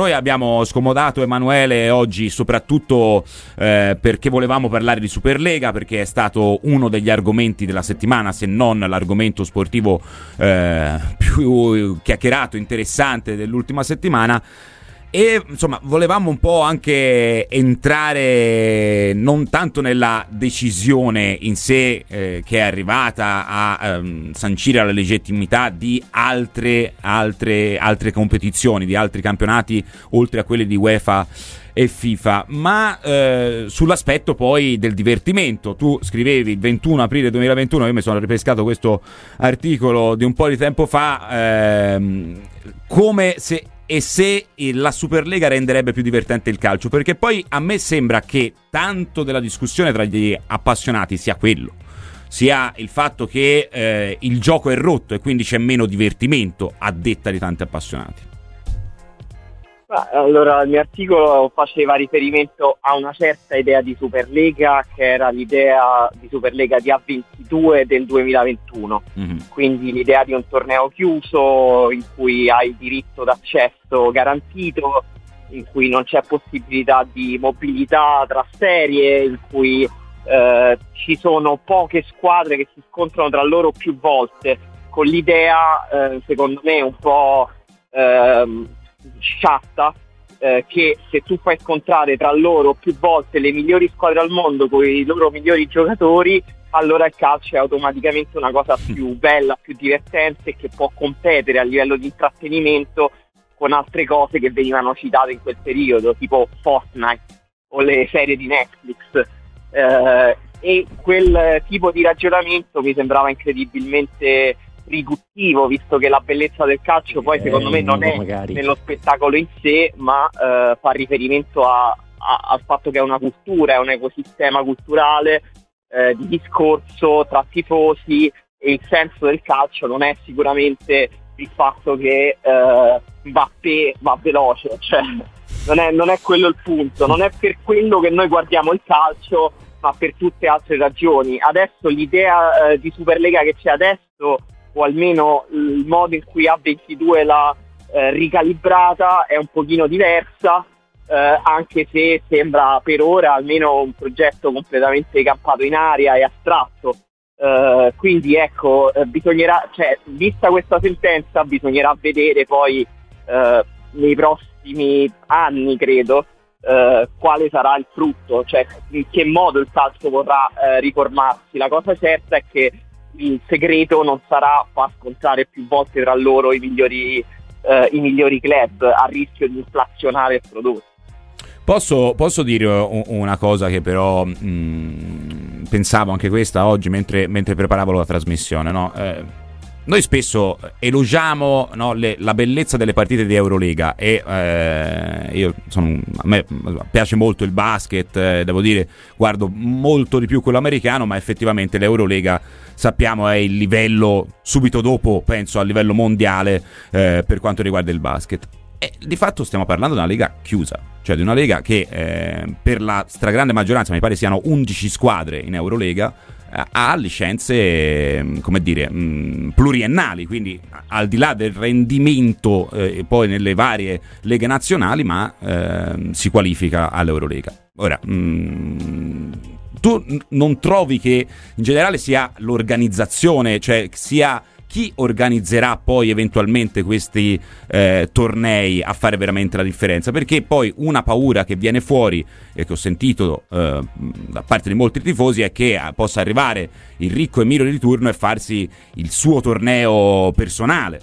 Noi abbiamo scomodato Emanuele oggi soprattutto eh, perché volevamo parlare di Superlega, perché è stato uno degli argomenti della settimana, se non l'argomento sportivo eh, più chiacchierato, interessante dell'ultima settimana. E insomma, volevamo un po' anche entrare non tanto nella decisione in sé eh, che è arrivata a ehm, sancire la legittimità di altre, altre, altre competizioni, di altri campionati, oltre a quelli di UEFA e FIFA, ma eh, sull'aspetto poi del divertimento. Tu scrivevi il 21 aprile 2021, io mi sono ripescato questo articolo di un po' di tempo fa, ehm, come se e se la Superlega renderebbe più divertente il calcio, perché poi a me sembra che tanto della discussione tra gli appassionati sia quello sia il fatto che eh, il gioco è rotto e quindi c'è meno divertimento a detta di tanti appassionati. Allora, il mio articolo faceva riferimento a una certa idea di Superlega che era l'idea di Superlega di A22 del 2021, mm-hmm. quindi l'idea di un torneo chiuso in cui hai diritto d'accesso garantito, in cui non c'è possibilità di mobilità tra serie, in cui eh, ci sono poche squadre che si scontrano tra loro più volte, con l'idea, eh, secondo me, un po' ehm, sciatta eh, che se tu fai scontrare tra loro più volte le migliori squadre al mondo con i loro migliori giocatori, allora il calcio è automaticamente una cosa più bella, più divertente che può competere a livello di intrattenimento con altre cose che venivano citate in quel periodo, tipo Fortnite o le serie di Netflix. Eh, e quel tipo di ragionamento mi sembrava incredibilmente riduttivo, visto che la bellezza del calcio poi secondo me non è magari. nello spettacolo in sé, ma eh, fa riferimento a, a, al fatto che è una cultura, è un ecosistema culturale eh, di discorso tra tifosi e il senso del calcio non è sicuramente il fatto che eh, Mbappé va veloce, cioè, non, è, non è quello il punto, non è per quello che noi guardiamo il calcio, ma per tutte altre ragioni. Adesso l'idea eh, di Superlega che c'è adesso o almeno il modo in cui A22 l'ha eh, ricalibrata è un pochino diversa, eh, anche se sembra per ora almeno un progetto completamente campato in aria e astratto. Uh, quindi ecco, eh, bisognerà, cioè, vista questa sentenza, bisognerà vedere poi uh, nei prossimi anni, credo, uh, quale sarà il frutto, cioè in che modo il calcio vorrà riformarsi. La cosa certa è che il segreto non sarà far scontrare più volte tra loro i migliori, eh, i migliori club a rischio di inflazionare il prodotto. Posso, posso dire una cosa che però mh, mm, pensavo anche questa oggi mentre, mentre preparavo la trasmissione, no? eh, noi spesso elogiamo no, le, la bellezza delle partite di Eurolega e eh, io sono, a me piace molto il basket, eh, devo dire, guardo molto di più quello americano, ma effettivamente l'Eurolega sappiamo è il livello subito dopo, penso, a livello mondiale eh, per quanto riguarda il basket. E di fatto stiamo parlando di una lega chiusa, cioè di una lega che eh, per la stragrande maggioranza, mi pare siano 11 squadre in Eurolega, ha licenze, mm, come dire, mm, pluriennali, quindi al di là del rendimento eh, poi nelle varie leghe nazionali, ma eh, si qualifica all'Eurolega. Ora, mh, mm, tu non trovi che in generale sia l'organizzazione, cioè sia chi organizzerà poi eventualmente questi eh, tornei a fare veramente la differenza? Perché poi una paura che viene fuori e che ho sentito eh, da parte di molti tifosi è che eh, possa arrivare il ricco Emilio di turno e farsi il suo torneo personale.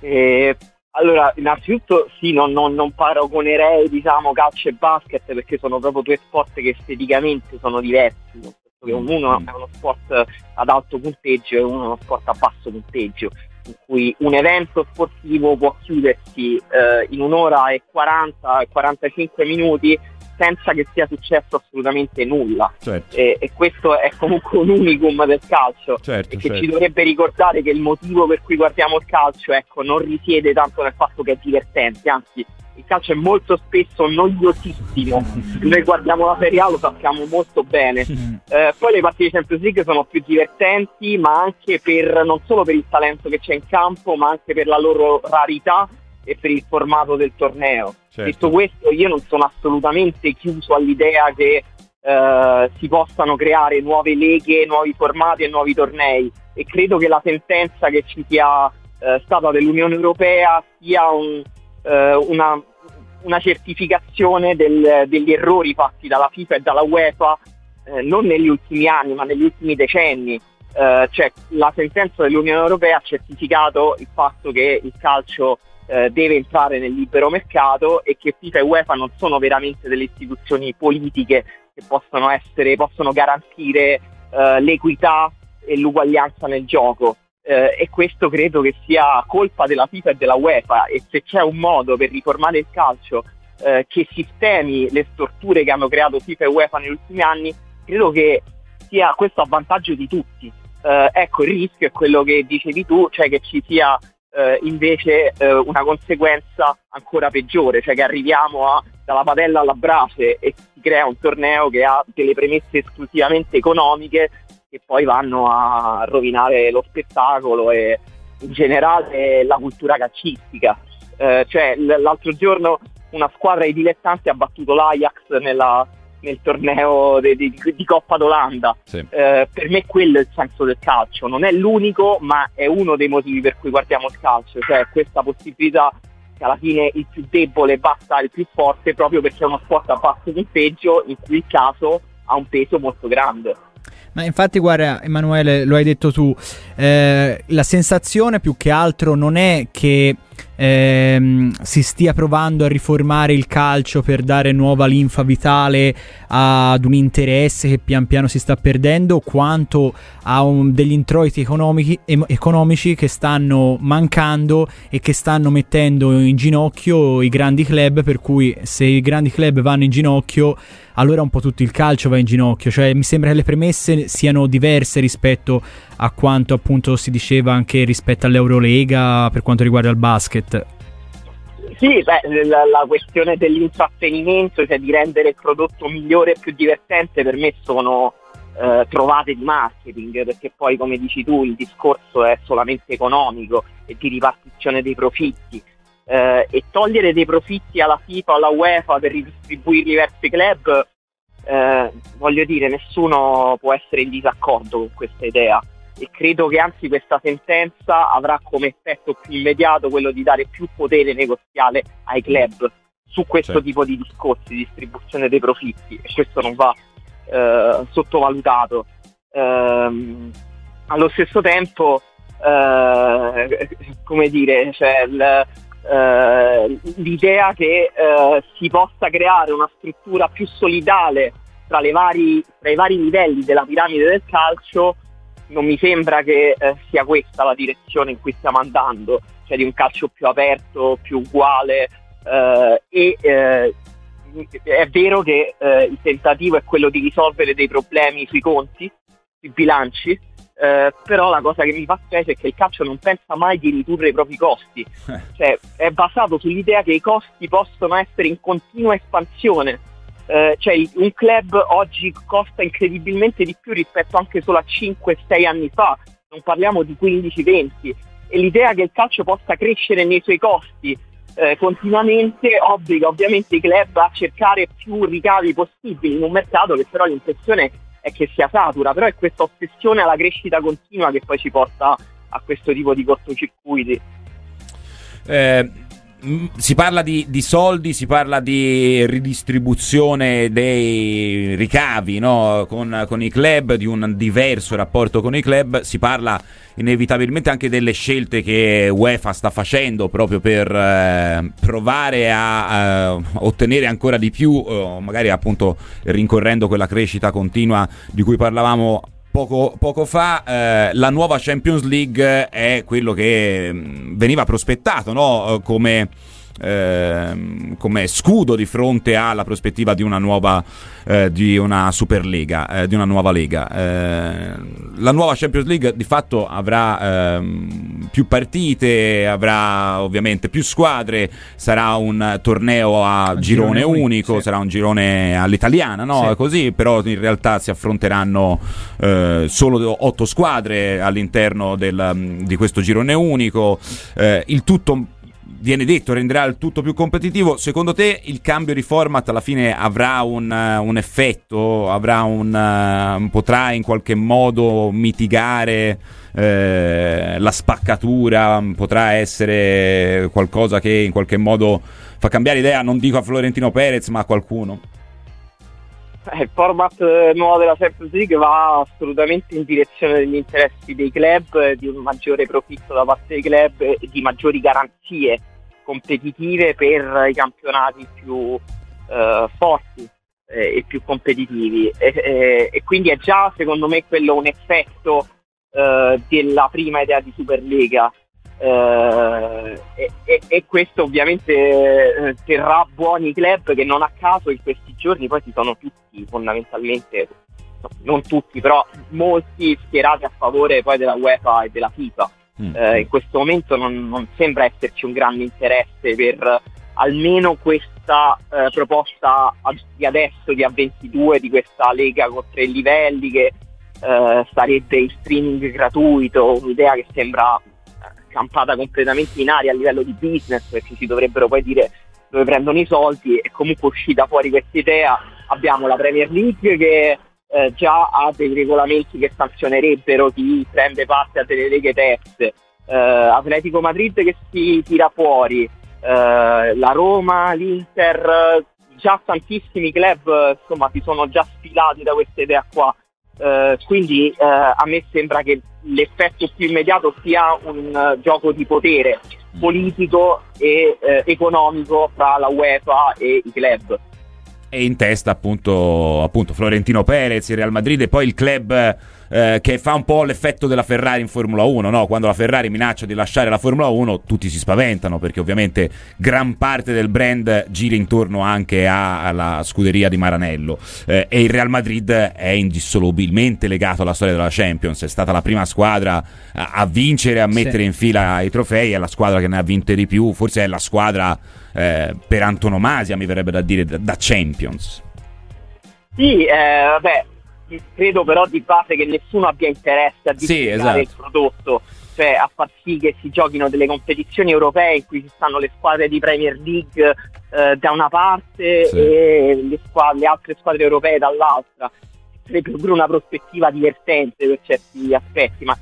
Eh, allora, innanzitutto sì, non, non, non paragonerei diciamo, calcio e basket perché sono proprio due sport che esteticamente sono diversi che uno è uno sport ad alto punteggio e uno è uno sport a basso punteggio, in cui un evento sportivo può chiudersi eh, in un'ora e 40 e 45 minuti senza che sia successo assolutamente nulla. Certo. E, e, questo è comunque un unicum del calcio certo, e che certo. ci dovrebbe ricordare che il motivo per cui guardiamo il calcio ecco, non risiede tanto nel fatto che è divertente, anzi il calcio è molto spesso noiosissimo. Noi guardiamo la Serie A, lo sappiamo molto bene. Eh, poi le partite di Champions League sono più divertenti, ma anche per non solo per il talento che c'è in campo, ma anche per la loro rarità e per il formato del torneo. Certo. Detto questo, io non sono assolutamente chiuso all'idea che eh, si possano creare nuove leghe, nuovi formati e nuovi tornei e credo che la sentenza che ci sia eh, stata dell'Unione Europea sia un, eh, una, una, certificazione del, degli errori fatti dalla FIFA e dalla UEFA eh, non negli ultimi anni ma negli ultimi decenni. Uh, cioè, la sentenza dell'Unione Europea ha certificato il fatto che il calcio uh, deve entrare nel libero mercato e che FIFA e UEFA non sono veramente delle istituzioni politiche che possono, essere, possono garantire uh, l'equità e l'uguaglianza nel gioco. E questo credo che sia colpa della FIFA e della UEFA. E se c'è un modo per riformare il calcio che sistemi le storture che hanno creato FIFA e UEFA negli ultimi anni, credo che sia questo a vantaggio di tutti. Eh, ecco il rischio è quello che dicevi tu, cioè che ci sia eh, invece eh, una conseguenza ancora peggiore, cioè che arriviamo a, dalla padella alla brace e si crea un torneo che ha delle premesse esclusivamente economiche che poi vanno a rovinare lo spettacolo e in generale la cultura calcistica. Eh, cioè, l'altro giorno una squadra di dilettanti ha battuto l'Ajax nella nel torneo di, di, di Coppa d'Olanda. Sì. Eh, per me quello è il senso del calcio, non è l'unico, ma è uno dei motivi per cui guardiamo il calcio, cioè questa possibilità che alla fine il più debole basta il più forte proprio perché è uno sport a basso punteggio in cui il caso ha un peso molto grande. Ma infatti, guarda, Emanuele, lo hai detto tu, eh, la sensazione più che altro non è che ehm, si stia provando a riformare il calcio per dare nuova linfa vitale ad un interesse che pian piano si sta perdendo, quanto a un, degli introiti economici, em, economici che stanno mancando e che stanno mettendo in ginocchio i grandi club, per cui se i grandi club vanno in ginocchio allora un po' tutto il calcio va in ginocchio, cioè mi sembra che le premesse siano diverse rispetto a quanto appunto si diceva anche rispetto all'Eurolega per quanto riguarda il basket. Sì, beh, la, la, questione dell'intrattenimento, cioè di rendere il prodotto migliore e più divertente, per me sono eh, trovate di marketing, perché poi, come dici tu, il discorso è solamente economico e di ripartizione dei profitti. Eh, e togliere dei profitti alla FIFA alla UEFA per ridistribuirli verso i club, eh, voglio dire, nessuno può essere in disaccordo con questa idea e credo che anzi questa sentenza avrà come effetto più immediato quello di dare più potere negoziale ai club su questo certo. tipo di discorsi di distribuzione dei profitti e questo non va eh, sottovalutato. Ehm, allo stesso tempo, eh, come dire, cioè, l, eh, l'idea che eh, si possa creare una struttura più solidale tra, vari, tra i vari livelli della piramide del calcio non mi sembra che eh, sia questa la direzione in cui stiamo andando, cioè di un calcio più aperto, più uguale eh, e eh, è vero che eh, il tentativo è quello di risolvere dei problemi sui conti, sui bilanci, eh, però la cosa che mi fa specie è che il calcio non pensa mai di ridurre i propri costi, eh. cioè è basato sull'idea che i costi possono essere in continua espansione eh, cioè un club oggi costa incredibilmente di più rispetto anche solo a 5-6 anni fa, non parliamo di 15-20 e l'idea che il calcio possa crescere nei suoi costi eh, continuamente obbliga ovviamente i club a cercare più ricavi possibili in un mercato che però l'impressione è che sia satura, però è questa ossessione alla crescita continua che poi ci porta a questo tipo di cortocircuiti. Eh, si parla di, di, soldi, si parla di ridistribuzione dei ricavi no? con, con, i club, di un diverso rapporto con i club, si parla inevitabilmente anche delle scelte che UEFA sta facendo proprio per eh, provare a, a, ottenere ancora di più, eh, magari appunto rincorrendo quella crescita continua di cui parlavamo Poco, poco, fa eh, la nuova Champions League è quello che mm, veniva prospettato no? come eh, come scudo di fronte alla prospettiva di una nuova eh, di una Superlega, eh, di una nuova Lega. Eh, la nuova Champions League di fatto avrà ehm, più partite, avrà ovviamente più squadre, sarà un torneo a girone, girone, unico, sì. sarà un girone all'italiana, no? Sì. Così, però in realtà si affronteranno eh, solo otto squadre all'interno del, di questo girone unico, eh, il tutto viene detto renderà il tutto più competitivo. Secondo te il cambio di format alla fine avrà un, un effetto? Avrà un, uh, potrà in qualche modo mitigare eh, la spaccatura? Potrà essere qualcosa che in qualche modo fa cambiare idea? Non dico a Florentino Perez, ma a qualcuno? Eh, il format eh, nuovo della Champions League va assolutamente in direzione degli interessi dei club, di un maggiore profitto da parte dei club e di maggiori garanzie competitive per i campionati più eh, forti eh, e più competitivi. E, e, quindi è già secondo me quello un effetto eh, della prima idea di Superlega eh, e, e, questo ovviamente eh, terrà buoni club che non a caso in questi giorni poi si sono tutti fondamentalmente, no, non tutti però molti schierati a favore poi della UEFA e della FIFA. Mm. Eh, in questo momento non, non, sembra esserci un grande interesse per almeno questa eh, proposta di adesso di A22 di questa lega con tre livelli che eh, sarebbe il streaming gratuito, un'idea che sembra campata completamente in aria a livello di business perché ci dovrebbero poi dire dove prendono i soldi e comunque uscita fuori questa idea abbiamo la Premier League che eh, già ha dei regolamenti che sanzionerebbero chi prende parte a delle leghe terze eh, Atletico Madrid che si tira fuori eh, la Roma, l'Inter già tantissimi club insomma si sono già sfilati da questa idea qua eh, quindi eh, a me sembra che l'effetto più immediato sia un uh, gioco di potere politico e uh, economico fra la UEFA e i club. E in testa appunto, appunto Florentino Perez, il Real Madrid e poi il club eh, che fa un po' l'effetto della Ferrari in Formula 1, no? quando la Ferrari minaccia di lasciare la Formula 1 tutti si spaventano perché ovviamente gran parte del brand gira intorno anche alla scuderia di Maranello eh, e il Real Madrid è indissolubilmente legato alla storia della Champions, è stata la prima squadra a, a vincere, a mettere sì. in fila i trofei, è la squadra che ne ha vinte di più, forse è la squadra eh, per antonomasia mi verrebbe da dire da, da Champions. Sì, eh, vabbè, credo però di base che nessuno abbia interesse a diffondere sì, esatto. il prodotto, cioè a far sì che si giochino delle competizioni europee in cui ci stanno le squadre di Premier League eh, da una parte sì. e le, squadre, le, altre squadre europee dall'altra. Sarebbe pure una prospettiva divertente per certi aspetti, ma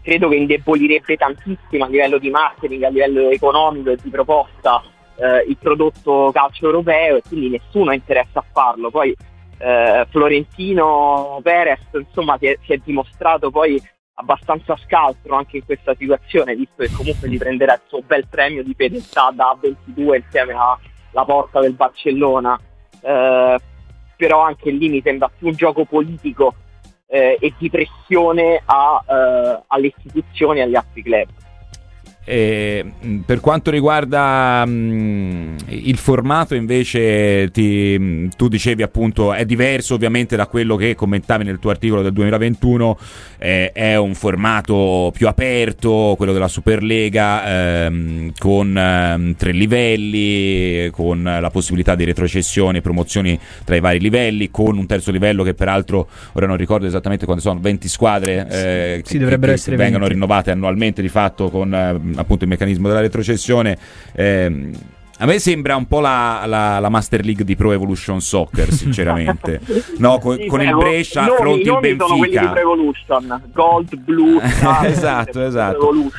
credo che indebolirebbe tantissimo a livello di marketing, a livello economico e di proposta eh, il prodotto calcio europeo e quindi nessuno ha interesse a farlo. Poi eh, Florentino Perez insomma si è, si è, dimostrato poi abbastanza scaltro anche in questa situazione visto che comunque gli prenderà il suo bel premio di fedeltà da 22 insieme alla porta del Barcellona. Eh, però anche lì mi sembra più un gioco politico eh, e di pressione a, eh, alle istituzioni e agli altri club e, per quanto riguarda mh, il formato, invece, ti, tu dicevi appunto è diverso ovviamente da quello che commentavi nel tuo articolo del 2021. Eh, è un formato più aperto, quello della Superlega, ehm, con ehm, tre livelli, con la possibilità di retrocessioni e promozioni tra i vari livelli, con un terzo livello che peraltro ora non ricordo esattamente quante sono, 20 squadre eh, sì, che, che, che vengono rinnovate annualmente di fatto con ehm, appunto il meccanismo della retrocessione. Eh, a me sembra un po' la, la, la, Master League di Pro Evolution Soccer, sinceramente. no, con, sì, con il Brescia affronti il Benfica. Sono quelli di Pro Evolution, Gold, Blue, esatto, esatto.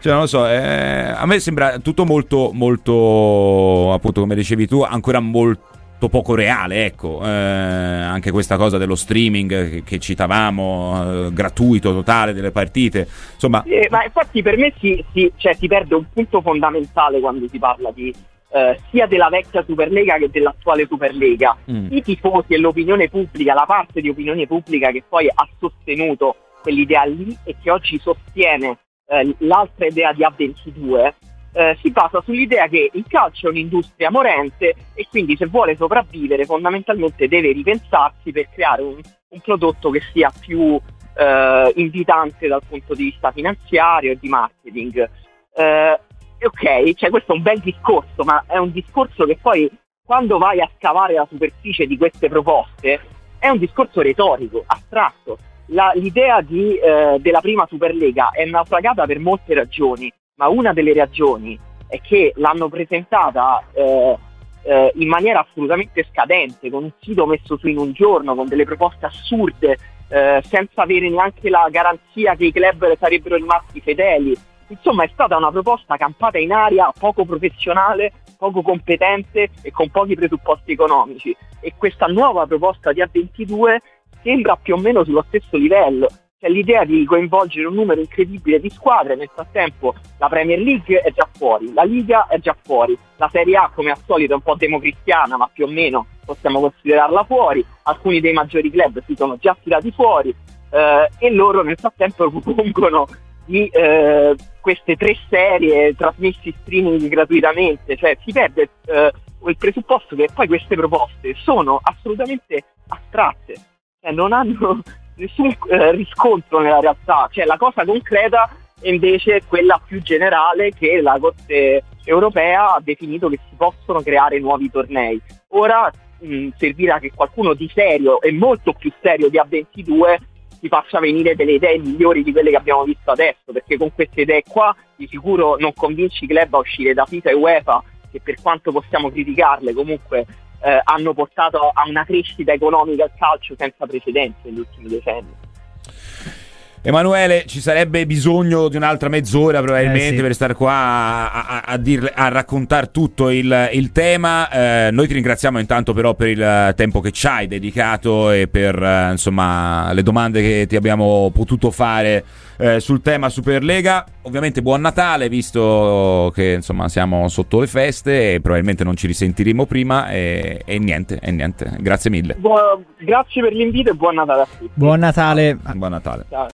Cioè, non lo so, eh, a me sembra tutto molto, molto, appunto, come dicevi tu, ancora molto poco reale, ecco, eh, anche questa cosa dello streaming che, che citavamo, eh, gratuito, totale delle partite, insomma... Eh, ma infatti per me si, si, cioè, si, perde un punto fondamentale quando si parla di, eh, sia della vecchia Superlega che dell'attuale Superlega. Mm. I tifosi e l'opinione pubblica, la parte di opinione pubblica che poi ha sostenuto quell'idea lì e che oggi sostiene eh, l'altra idea di A22, eh, si basa sull'idea che il calcio è un'industria morente e quindi se vuole sopravvivere fondamentalmente deve ripensarsi per creare un, un prodotto che sia più eh, invitante dal punto di vista finanziario e di marketing. Eh, ok, cioè questo è un bel discorso, ma è un discorso che poi quando vai a scavare la superficie di queste proposte è un discorso retorico, astratto. La, l'idea di, eh, della prima Superlega è naufragata per molte ragioni ma una delle ragioni è che l'hanno presentata eh, eh, in maniera assolutamente scadente, con un sito messo su in un giorno, con delle proposte assurde, eh, senza avere neanche la garanzia che i club sarebbero rimasti fedeli. Insomma, è stata una proposta campata in aria, poco professionale, poco competente e con pochi presupposti economici. E questa nuova proposta di A22 sembra più o meno sullo stesso livello. C'è l'idea di coinvolgere un numero incredibile di squadre, nel frattempo la Premier League è già fuori, la Liga è già fuori, la Serie A come al solito è un po' democristiana, ma più o meno possiamo considerarla fuori, alcuni dei maggiori club si sono già tirati fuori eh, e loro nel frattempo propongono di eh, queste tre serie trasmesse in streaming gratuitamente, cioè si perde eh, il presupposto che poi queste proposte sono assolutamente astratte, cioè non hanno nessun eh, riscontro nella realtà, cioè la cosa concreta è invece quella più generale che la Corte europea ha definito che si possono creare nuovi tornei. Ora mh, servirà che qualcuno di serio e molto più serio di A22 ti faccia venire delle idee migliori di quelle che abbiamo visto adesso, perché con queste idee qua di sicuro non convinci i club a uscire da FIFA e UEFA, che per quanto possiamo criticarle comunque eh, hanno portato a una crescita economica al calcio senza precedenti negli ultimi decenni. Emanuele, ci sarebbe bisogno di un'altra mezz'ora probabilmente eh sì. per stare qua a, a, a, dirle, a raccontare tutto il, il tema. Eh, noi ti ringraziamo intanto però per il tempo che ci hai dedicato e per eh, insomma, le domande che ti abbiamo potuto fare eh, sul tema Superlega. Ovviamente buon Natale, visto che insomma siamo sotto le feste e probabilmente non ci risentiremo prima e, e niente, e niente. Grazie mille. Buon, grazie per l'invito e buon Natale a tutti. Buon Natale. Buon Natale. Ciao.